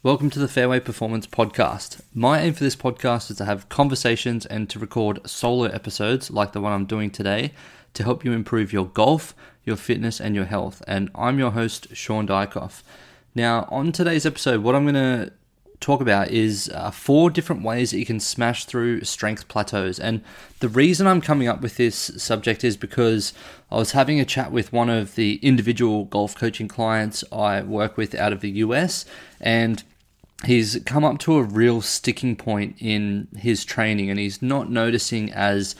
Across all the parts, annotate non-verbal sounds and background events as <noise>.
Welcome to the Fairway Performance Podcast. My aim for this podcast is to have conversations and to record solo episodes like the one I'm doing today to help you improve your golf, your fitness, and your health. And I'm your host, Shaun Diachkoff. Now, on today's episode, what I'm going to talk about is uh, four different ways that you can smash through strength plateaus. And the reason I'm coming up with this subject is because I was having a chat with one of the individual golf coaching clients I work with out of the US, and he's come up to a real sticking point in his training, and he's not noticing as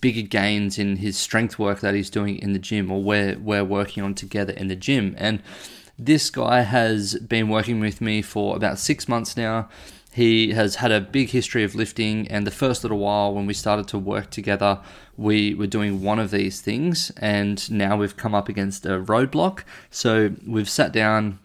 bigger gains in his strength work that he's doing in the gym or we're, we're working on together in the gym. And this guy has been working with me for about six months now. He has had a big history of lifting, and the first little while when we started to work together, we were doing one of these things, and now we've come up against a roadblock. So we've sat down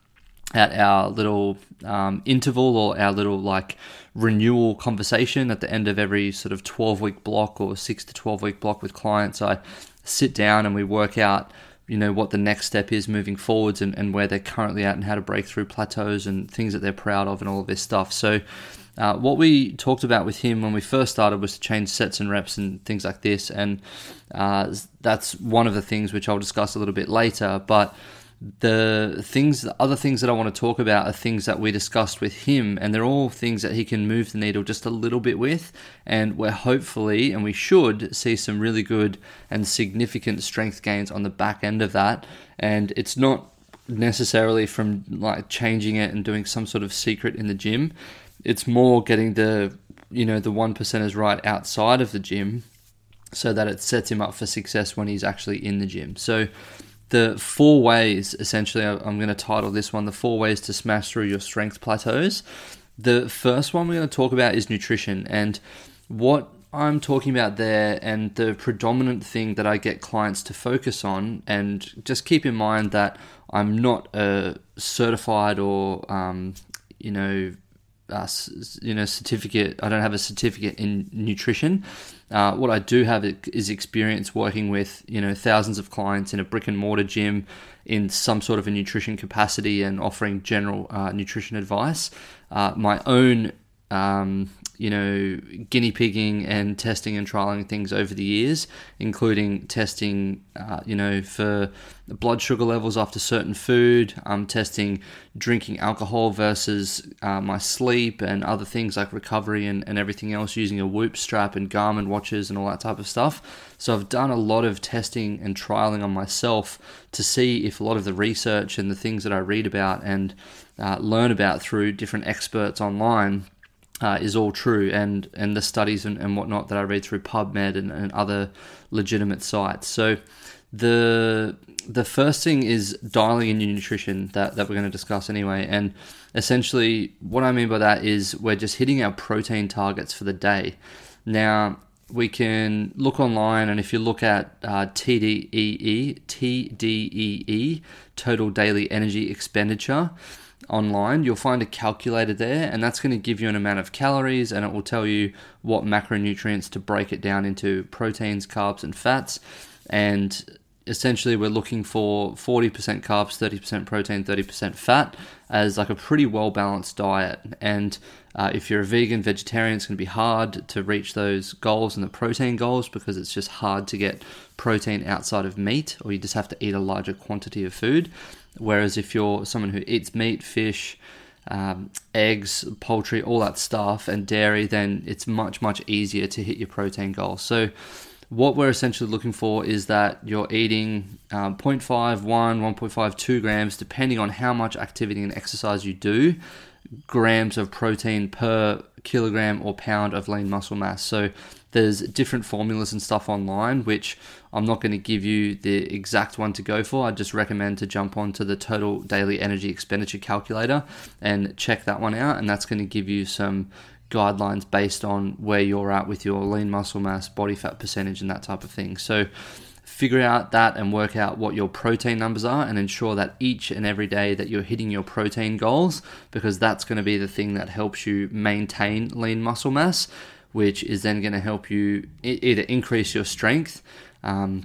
at our little um, interval or our little like renewal conversation at the end of every sort of 12 week block or 6 to 12 week block with clients. I sit down and we work out you know what the next step is moving forwards and, and where they're currently at and how to break through plateaus and things that they're proud of and all of this stuff. So uh, what we talked about with him when we first started was to change sets and reps and things like this. And uh, that's one of the things which i'll discuss a little bit later. But the things, the other things that I want to talk about are things that we discussed with him, and they're all things that he can move the needle just a little bit with. And we're hopefully, and we should, see some really good and significant strength gains on the back end of that. And it's not necessarily from like changing it and doing some sort of secret in the gym. It's more getting the, you know, the one percenters right outside of the gym so that it sets him up for success when he's actually in the gym. So, the four ways, essentially, I'm going to title this one The Four Ways to Smash Through Your Strength Plateaus. The first one we're going to talk about is nutrition. And what I'm talking about there, and the predominant thing that I get clients to focus on, and just keep in mind that I'm not a certified or, um, you know, uh, you know certificate. I don't have a certificate in nutrition. Uh, what I do have is experience working with you know thousands of clients in a brick and mortar gym in some sort of a nutrition capacity and offering general uh, nutrition advice. Uh, my own um, you know, guinea pigging and testing and trialing things over the years, including testing, uh, you know, for blood sugar levels after certain food, um, testing drinking alcohol versus uh, my sleep and other things like recovery and, and everything else using a Whoop strap and Garmin watches and all that type of stuff. So I've done a lot of testing and trialing on myself to see if a lot of the research and the things that I read about and uh, learn about through different experts online uh, is all true, and and the studies and, and whatnot that I read through PubMed and, and other legitimate sites. So the the first thing is dialing in your nutrition that, that we're going to discuss anyway. And essentially, what I mean by that is we're just hitting our protein targets for the day. Now, we can look online, and if you look at uh, TDEE, TDEE, total daily energy expenditure, online, you'll find a calculator there, and that's going to give you an amount of calories and it will tell you what macronutrients to break it down into proteins, carbs, and fats. And essentially, we're looking for 40% carbs, 30% protein, 30% fat as like a pretty well balanced diet. And uh, if you're a vegan, vegetarian, it's going to be hard to reach those goals and the protein goals because it's just hard to get protein outside of meat, or you just have to eat a larger quantity of food. Whereas if you're someone who eats meat, fish, um, eggs, poultry, all that stuff, and dairy, then it's much, much easier to hit your protein goal. So, what we're essentially looking for is that you're eating um, 0.5, 1, 1.5, 2 grams, depending on how much activity and exercise you do, grams of protein per kilogram or pound of lean muscle mass. So there's different formulas and stuff online, which I'm not going to give you the exact one to go for. I just recommend to jump onto the total daily energy expenditure calculator and check that one out. And that's going to give you some guidelines based on where you're at with your lean muscle mass, body fat percentage, and that type of thing. So figure out that and work out what your protein numbers are and ensure that each and every day that you're hitting your protein goals because that's going to be the thing that helps you maintain lean muscle mass which is then going to help you either increase your strength um,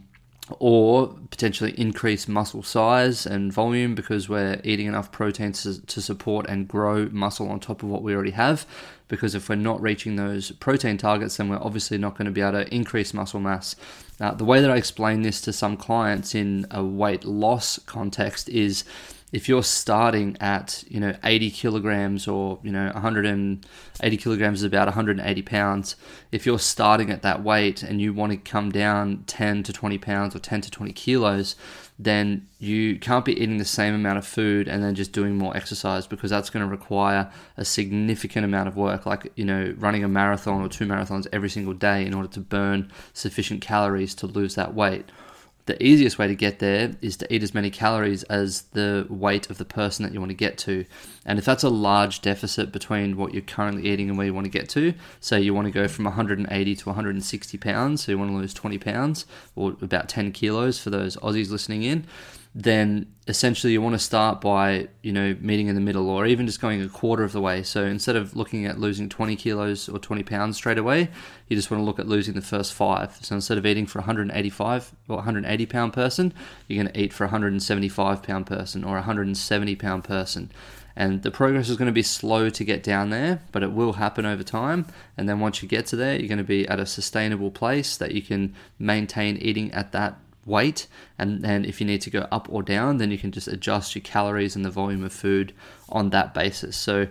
or potentially increase muscle size and volume because we're eating enough protein to, to, support and grow muscle on top of what we already have. Because if we're not reaching those protein targets, then we're obviously not going to be able to increase muscle mass. Now, the way that I explain this to some clients in a weight loss context is if you're starting at you know 80 kilograms or you know 180 kilograms is about 180 pounds if you're starting at that weight and you want to come down 10 to 20 pounds or 10 to 20 kilos then you can't be eating the same amount of food and then just doing more exercise because that's going to require a significant amount of work like you know running a marathon or two marathons every single day in order to burn sufficient calories to lose that weight the easiest way to get there is to eat as many calories as the weight of the person that you want to get to. And if that's a large deficit between what you're currently eating and where you want to get to, say you want to go from 180 to 160 pounds, so you want to lose 20 pounds or about 10 kilos for those Aussies listening in, then essentially you want to start by you know meeting in the middle or even just going a quarter of the way. So instead of looking at losing 20 kilos or 20 pounds straight away you just want to look at losing the first five. So instead of eating for 185 or 180 pound person you're going to eat for a 175 pound person or a 170 pound person. And the progress is going to be slow to get down there but it will happen over time. And then once you get to there you're going to be at a sustainable place that you can maintain eating at that weight and then if you need to go up or down then you can just adjust your calories and the volume of food on that basis. So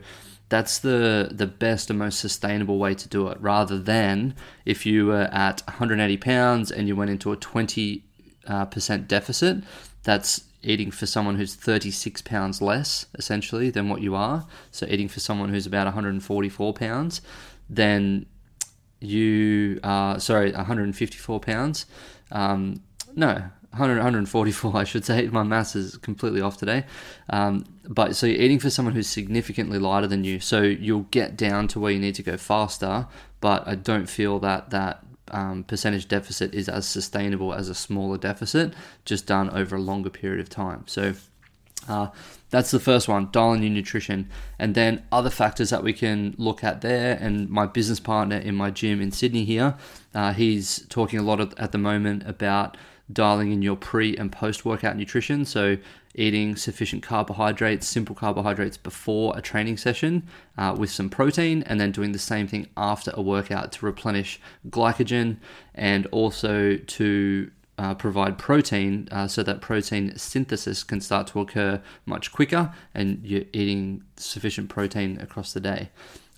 that's the the best and most sustainable way to do it rather than if you were at 180 pounds and you went into a 20 uh, percent deficit that's eating for someone who's 36 pounds less essentially than what you are. So eating for someone who's about 144 pounds then you are sorry 154 pounds um, no, 100, 144, I should say. My maths is completely off today. Um, but so you're eating for someone who's significantly lighter than you. So you'll get down to where you need to go faster. But I don't feel that that um, percentage deficit is as sustainable as a smaller deficit, just done over a longer period of time. So uh, that's the first one, dial in your nutrition. And then other factors that we can look at there. And my business partner in my gym in Sydney here, uh, he's talking a lot at the moment about dialing in your pre and post workout nutrition. So, eating sufficient carbohydrates, simple carbohydrates before a training session uh, with some protein, and then doing the same thing after a workout to replenish glycogen and also to uh, provide protein uh, so that protein synthesis can start to occur much quicker and you're eating sufficient protein across the day.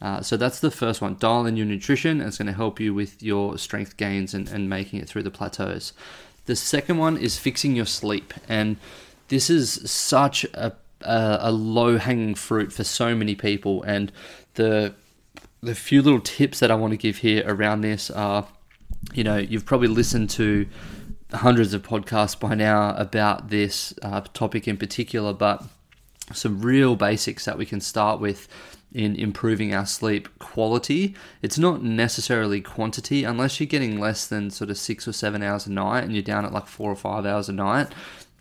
Uh, so that's the first one. Dial in your nutrition. It's going to help you with your strength gains and, and making it through the plateaus. The second one is fixing your sleep. And this is such a, a, a low hanging fruit for so many people. And the, the few little tips that I want to give here around this are you know, you've probably listened to hundreds of podcasts by now about this uh, topic in particular, but some real basics that we can start with in improving our sleep quality. It's not necessarily quantity, unless you're getting less than sort of six or seven hours a night and you're down at like four or five hours a night.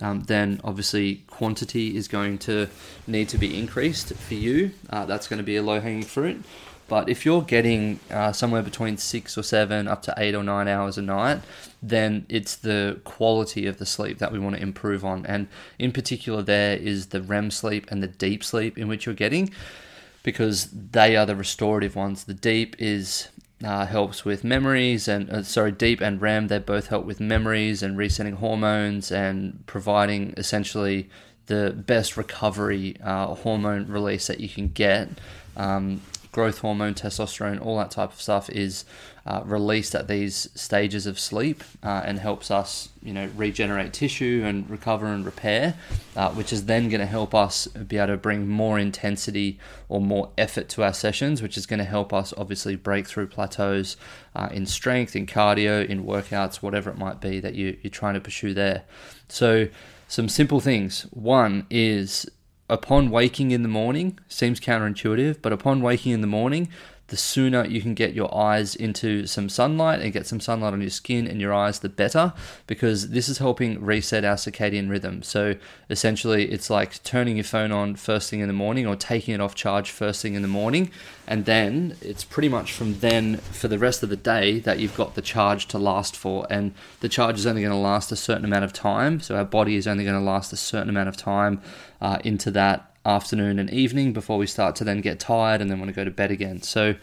Um, then obviously quantity is going to need to be increased for you. Uh, that's going to be a low hanging fruit. But if you're getting uh, somewhere between six or seven up to eight or nine hours a night, then it's the quality of the sleep that we want to improve on. And in particular, there is the REM sleep and the deep sleep in which you're getting because they are the restorative ones. The deep is uh, helps with memories and uh, sorry deep and REM they both help with memories and resetting hormones and providing essentially the best recovery uh, hormone release that you can get um, growth hormone, testosterone, all that type of stuff is uh, released at these stages of sleep uh, and helps us, you know, regenerate tissue and recover and repair, uh, which is then going to help us be able to bring more intensity or more effort to our sessions, which is going to help us obviously break through plateaus uh, in strength, in cardio, in workouts, whatever it might be that you, you're trying to pursue there. So, some simple things. One is upon waking in the morning, seems counterintuitive, but upon waking in the morning, the sooner you can get your eyes into some sunlight and get some sunlight on your skin and your eyes, the better, because this is helping reset our circadian rhythm. So essentially, it's like turning your phone on first thing in the morning or taking it off charge first thing in the morning. And then it's pretty much from then for the rest of the day that you've got the charge to last for. And the charge is only going to last a certain amount of time. So our body is only going to last a certain amount of time uh, into that afternoon and evening before we start to then get tired and then want to go to bed again. So,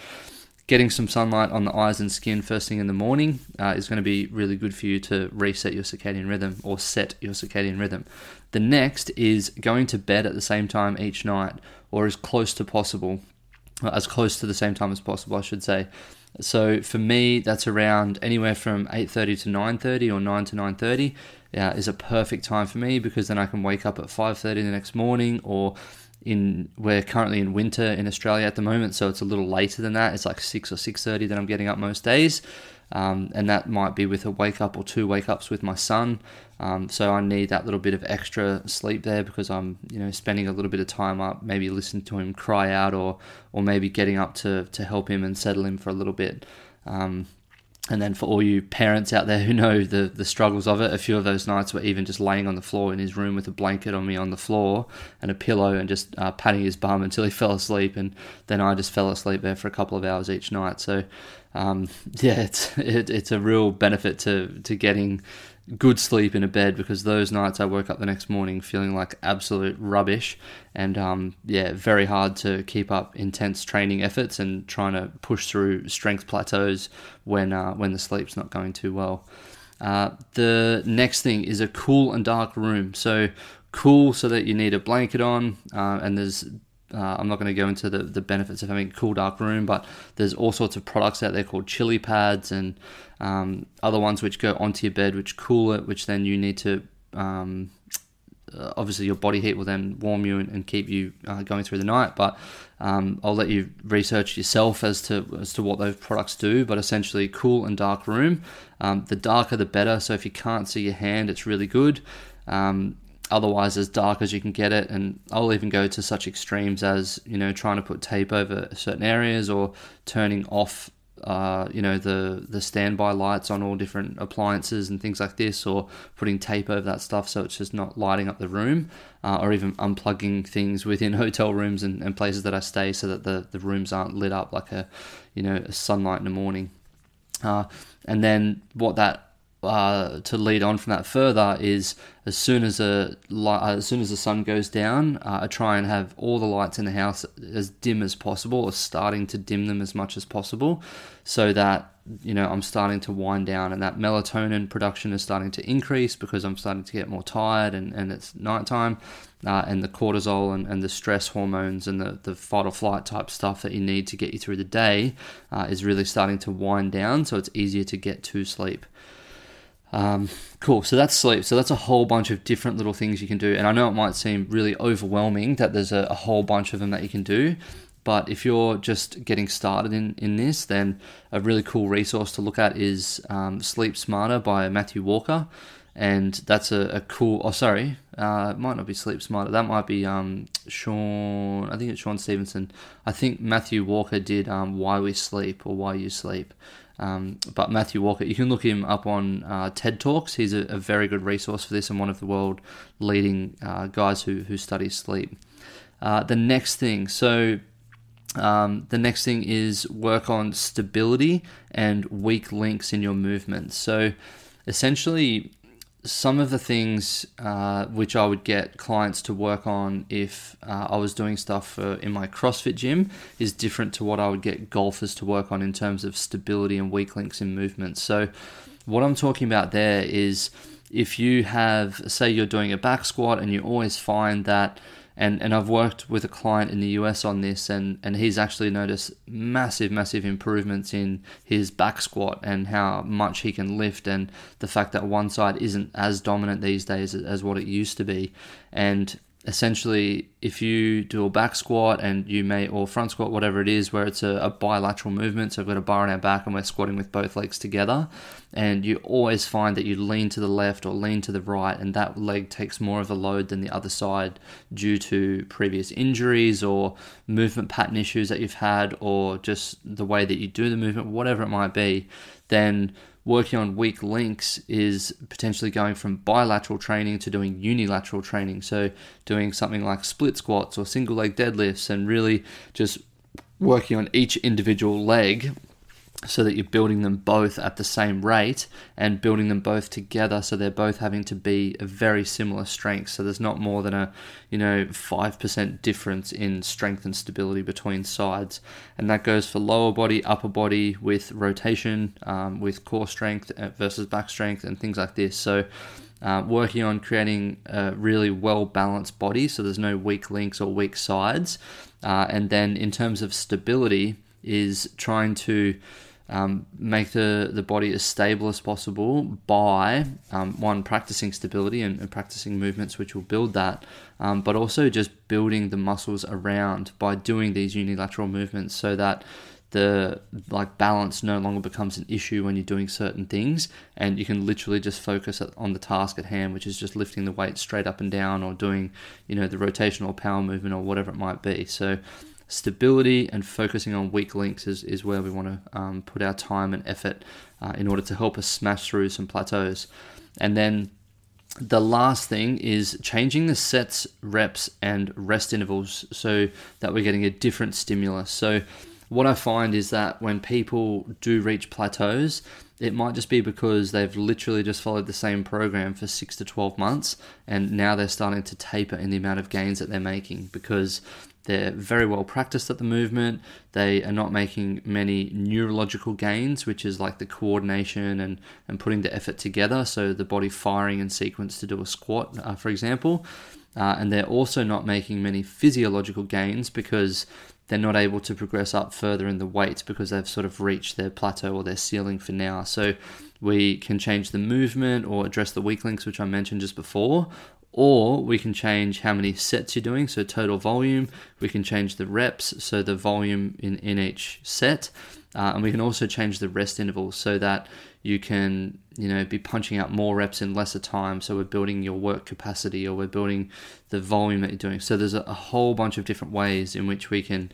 getting some sunlight on the eyes and skin first thing in the morning uh, is going to be really good for you to reset your circadian rhythm or set your circadian rhythm. The next is going to bed at the same time each night or as close to possible, as close to the same time as possible, I should say. So for me, that's around anywhere from 8:30 to 9:30 or 9 to 9:30 uh, is a perfect time for me because then I can wake up at 5:30 the next morning or in we're currently in winter in Australia at the moment, so it's a little later than that. It's like 6 or 6:30 that I'm getting up most days. Um, and that might be with a wake up or two wake ups with my son. Um, so I need that little bit of extra sleep there because I'm, you know, spending a little bit of time up, maybe listening to him cry out, or or maybe getting up to to help him and settle him for a little bit. Um, and then for all you parents out there who know the, the struggles of it, a few of those nights were even just laying on the floor in his room with a blanket on me on the floor and a pillow and just uh, patting his bum until he <laughs> fell asleep. And then I just fell asleep there for a couple of hours each night. So, um, <laughs> yeah, it's, it, it's a real benefit to, to getting good sleep in a bed because those nights I woke up the next morning feeling like absolute rubbish and um, yeah very hard to keep up intense training efforts and trying to push through strength plateaus when uh, when the sleep's not going too well. Uh, the next thing is a cool and dark room. So cool so that you need a blanket on uh, and there's uh, I'm not going to go into the, the benefits of having a cool dark room, but there's all sorts of products out there called chili pads and um, other ones which go onto your bed, which cool it, which then you need to. Um, uh, obviously, your body heat will then warm you and, and keep you uh, going through the night. But um, I'll let you research yourself as to as to what those products do. But essentially, cool and dark room. Um, the darker, the better. So if you can't see your hand, it's really good. Um, otherwise as dark as you can get it. And i'll even go to such extremes as you know trying to put tape over certain areas or turning off uh, you know the the standby lights on all different appliances and things like this or putting tape over that stuff so it's just not lighting up the room uh, or even unplugging things within <laughs> hotel rooms and, and places that i stay so that the, the rooms aren't lit up like a you know a sunlight in the morning. Uh, and then what that uh, to lead on from that further is as soon as a uh, as soon as the sun goes down, uh, I try and have all the lights in the house as dim as possible, or starting to dim them as much as possible, so that you know I'm starting to wind down, and that melatonin production is starting to increase because I'm starting to get more tired, and, and it's nighttime, uh, and the cortisol and, and the stress hormones and the the fight or flight type stuff that you need to get you through the day uh, is really starting to wind down, so it's easier to get to sleep. Um, cool. So that's sleep. So that's a whole bunch of different little things you can do. And I know it might seem really overwhelming that there's a, a whole bunch of them that you can do. But if you're just getting started in, in this, then a really cool resource to look at is um, Sleep Smarter by Matthew Walker. And that's a, a cool, oh, sorry, uh, might not be Sleep Smarter. That might be um, Shawn, I think it's Shawn Stevenson. I think Matthew Walker did um, Why We Sleep or Why You Sleep. Um, but Matthew Walker, you can look him up on uh, TED Talks. He's a, a, very good resource for this and one of the world leading uh, guys who, who study sleep. Uh, the next thing, so um, the next thing is work on stability and weak links in your movements. So essentially, some of the things uh, which I would get clients to work on if uh, I was doing stuff in my CrossFit gym is different to what I would get golfers to work on in terms of stability and weak links in movements. So, what I'm talking about there is if you have, say, you're doing a back squat and you always find that and and I've worked with a client in the US on this, and and he's actually noticed massive, massive improvements in his back squat and how much he can lift, and the fact that one side isn't as dominant these days as what it used to be, and essentially if you do a back squat and you may or front squat whatever it is where it's a, a, bilateral movement so we've got a bar on our back and we're squatting with both legs together and you always find that you lean to the left or lean to the right and that leg takes more of a load than the other side due to previous injuries or movement pattern issues that you've had or just the way that you do the movement whatever it might be then working on weak links is potentially going from bilateral training to doing unilateral training. So, doing something like split squats or single leg deadlifts and really just working on each individual leg so that you're building them both at the same rate and building them both together so they're both having to be a very similar strength. So there's not more than a you know 5% difference in strength and stability between sides. And that goes for lower body upper body with rotation um, with core strength uh, versus back strength and things like this. So uh, working on creating a really well balanced body so there's no weak links or weak sides. Uh, and then in terms of stability is trying to um, make the, the body as stable as possible by um, one practicing stability and, and, practicing movements which will build that um, but also just building the muscles around by doing these unilateral movements so that the like balance no longer becomes an issue when you're doing certain things and you can literally just focus on the task at hand which is just lifting the weight straight up and down or doing you know the rotational power movement or whatever it might be. So stability and focusing on weak links is, is where we want to um, put our time and effort uh, in order to help us smash through some plateaus. And then the last thing is changing the sets, reps, and rest intervals so that we're getting a different stimulus. So, what I find is that when people do reach plateaus, it might just be because they've literally just followed the same program for six to 12 months and now they're starting to taper in the amount of gains that they're making because they're very well practiced at the movement. They are not making many neurological gains, which is like the coordination and, and putting the effort together. So the body firing in sequence to do a squat, uh, for example. Uh, and they're also not making many physiological gains because they're not able to progress up further in the weight because they've sort of reached their plateau or their ceiling for now. So we can change the movement or address the weak links, which I mentioned just before, or we can change how many sets you're doing, so total volume. We can change the reps, so the volume in, in each set. Uh, and we can also change the rest intervals so that you can you know be punching out more reps in lesser time so we're building your work capacity or we're building the volume that you're doing so there's a, a whole bunch of different ways in which we can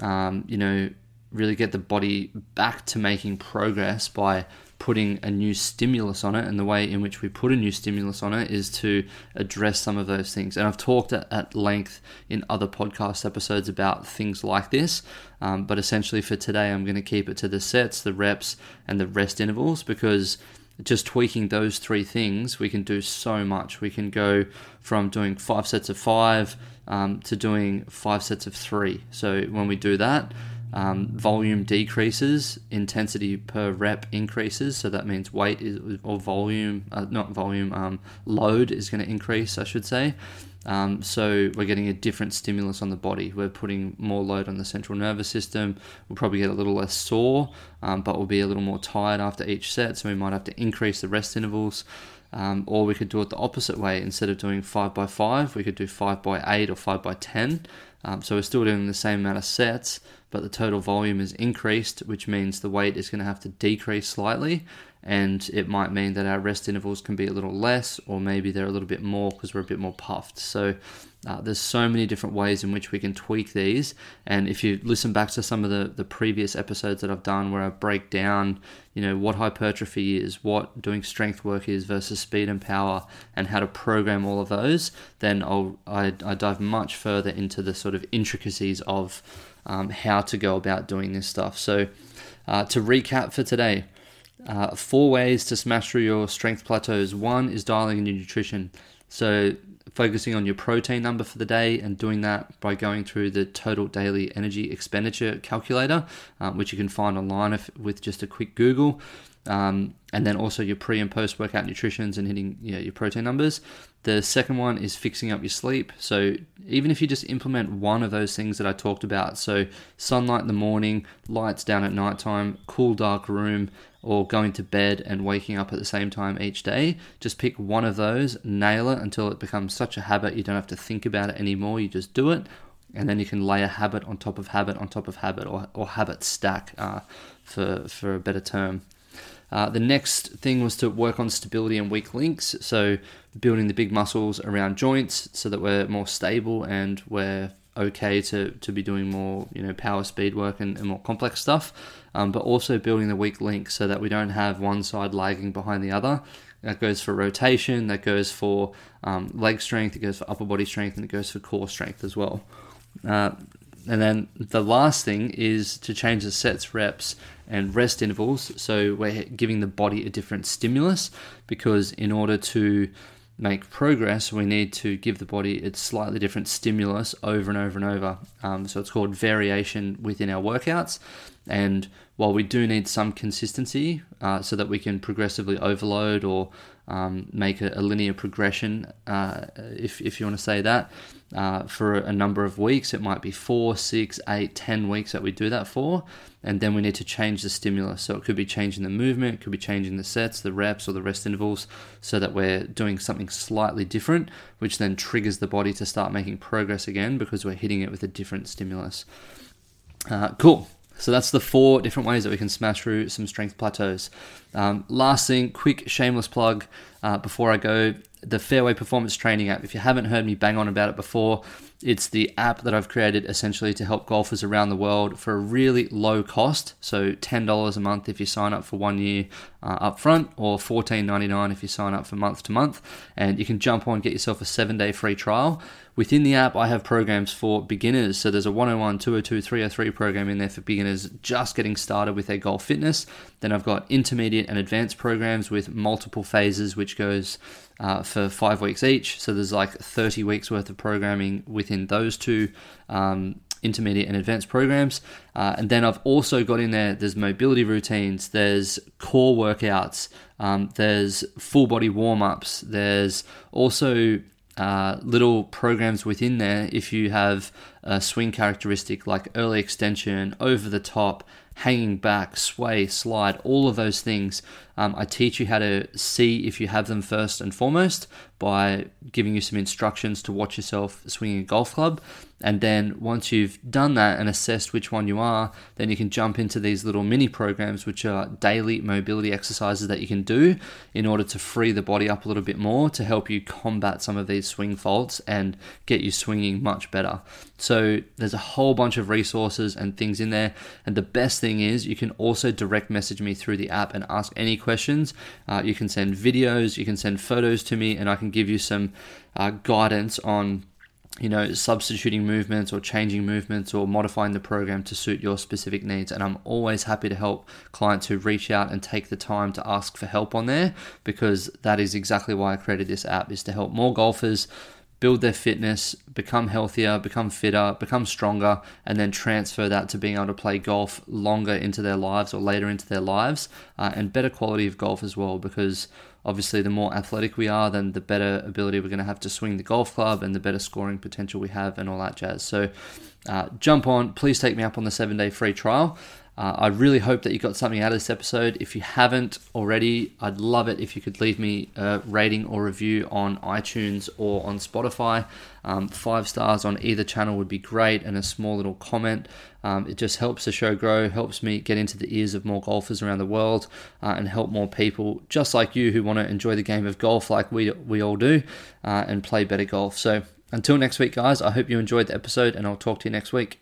um, you know really get the body back to making progress by putting a new stimulus on it. And the way in which we put a new stimulus on it is to address some of those things. And I've talked at, length in other podcast episodes about things like this. Um, but essentially, for today, I'm going to keep it to the sets, the reps, and the rest intervals because just tweaking those three things, we can do so much. We can go from doing five sets of five um, to doing five sets of three. So when we do that, um, volume decreases, intensity per rep increases. So that means weight is, or volume, uh, not volume, um, load is going to increase, I should say. Um, so we're getting a different stimulus on the body. We're putting more load on the central nervous system. We'll probably get a little less sore, um, but we'll be a little more tired after each set. So we might have to increase the rest intervals. Um, or we could do it the opposite way. Instead of doing 5 by 5 we could do 5 by 8 or 5 by 10 um, so we're still doing the same amount of sets, but the total volume is increased, which means the weight is going to have to decrease slightly. And it might mean that our rest intervals can be a little less, or maybe they're a little bit more because we're a bit more puffed. So uh, there's so many different ways in which we can tweak these. And if you listen back to some of the, the previous episodes that I've done where I break down, you know, what hypertrophy is, what doing strength work is versus speed and power, and how to program all of those, then I'll, I, I dive much further into the sort of intricacies of um, how to go about doing this stuff. So, uh, to recap for today, uh, four ways to smash through your strength plateaus. One is dialing in your nutrition. So, focusing on your protein number for the day and doing that by going through the total daily energy expenditure calculator, um, which you can find online if, with just a quick Google. Um, and then also your pre and post workout nutritions and hitting you know, your protein numbers. The second one is fixing up your sleep. So, even if you just implement one of those things that I talked about, so sunlight in the morning, lights down at nighttime, cool, dark room, or going to bed and waking up at the same time each day, just pick one of those, nail it until it becomes such a habit you don't have to think about it anymore, you just do it. And then you can lay a habit on top of habit on top of habit, or, or habit stack uh, for, for a better term. Uh, the next thing was to work on stability and weak links. So, building the big muscles around joints so that we're more stable and we're okay to, to be doing more you know power speed work and, and more complex stuff um, but also building the weak links so that we don't have one side lagging behind the other that goes for rotation that goes for um, leg strength it goes for upper body strength and it goes for core strength as well uh, and then the last thing is to change the sets, reps, and rest intervals. So we're giving the body a different stimulus because in order to make progress, we need to give the body its slightly different stimulus over and over and over. Um, so it's called variation within our workouts. And while we do need some consistency uh, so that we can progressively overload or um, make a, a, linear progression, uh, if, if you want to say that, uh, for a number of weeks. It might be four, six, eight, ten weeks that we do that for. And then we need to change the stimulus. So it could be changing the movement, it could be changing the sets, the reps, or the rest intervals so that we're doing something slightly different, which then triggers the body to start making progress again because we're hitting it with a different stimulus. Uh, cool. So that's the four different ways that we can smash through some strength plateaus. Um, last thing, quick shameless plug uh, before I go the Fairway Performance Training app. If you haven't heard me bang on about it before, it's the app that I've created essentially to help golfers around the world for a really low cost. So $10 a month if you sign up for one year uh, up front, or $14.99 if you sign up for month to month. And you can jump on, get yourself a seven day free trial. Within the app, I have programs for beginners. So there's a 101, 202, 303 program in there for beginners just getting started with their golf fitness. Then I've got intermediate and advanced programs with multiple phases, which goes uh, for five weeks each. So there's like 30 weeks worth of programming within those two um, intermediate and advanced programs. Uh, and then I've also got in there, there's mobility routines, there's core workouts, um, there's full body warm ups, there's also uh, little programs within there if you have a swing characteristic like early extension, over the top, hanging back, sway, slide, all of those things. Um, I teach you how to see if you have them first and foremost by giving you some instructions to watch yourself swinging a golf club. And then once you've done that and assessed which one you are, then you can jump into these little mini programs, which are daily mobility exercises that you can do in order to free the body up a little bit more to help you combat some of these swing faults and get you swinging much better. So there's a whole bunch of resources and things in there. And the best thing is you can also direct message me through the app and ask any questions. Uh, you can send videos, you can send photos to me, and I can give you some uh, guidance on you know, substituting movements or changing movements or modifying the program to suit your specific needs. And I'm always happy to help clients who reach out and take the time to ask for help on there because that is exactly why I created this app is to help more golfers build their fitness, become healthier, become fitter, become stronger, and then transfer that to being able to play golf longer into their lives or later into their lives, uh, and better quality of golf as well. Because obviously, the more athletic we are, then the better ability we're going to have to swing the golf club and the better scoring potential we have, and all that jazz. So, uh, jump on, please take me up on the seven day free trial. Uh, I really hope that you got something out of this episode. If you haven't already, I'd love it if you could leave me a rating or review on iTunes or on Spotify. Um, five stars on either channel would be great, and a small little comment. Um, it just helps the show grow, helps me get into the ears of more golfers around the world, uh, and help more people just like you who want to enjoy the game of golf like we we all do, uh, and play better golf. So until next week, guys, I hope you enjoyed the episode, and I'll talk to you next week.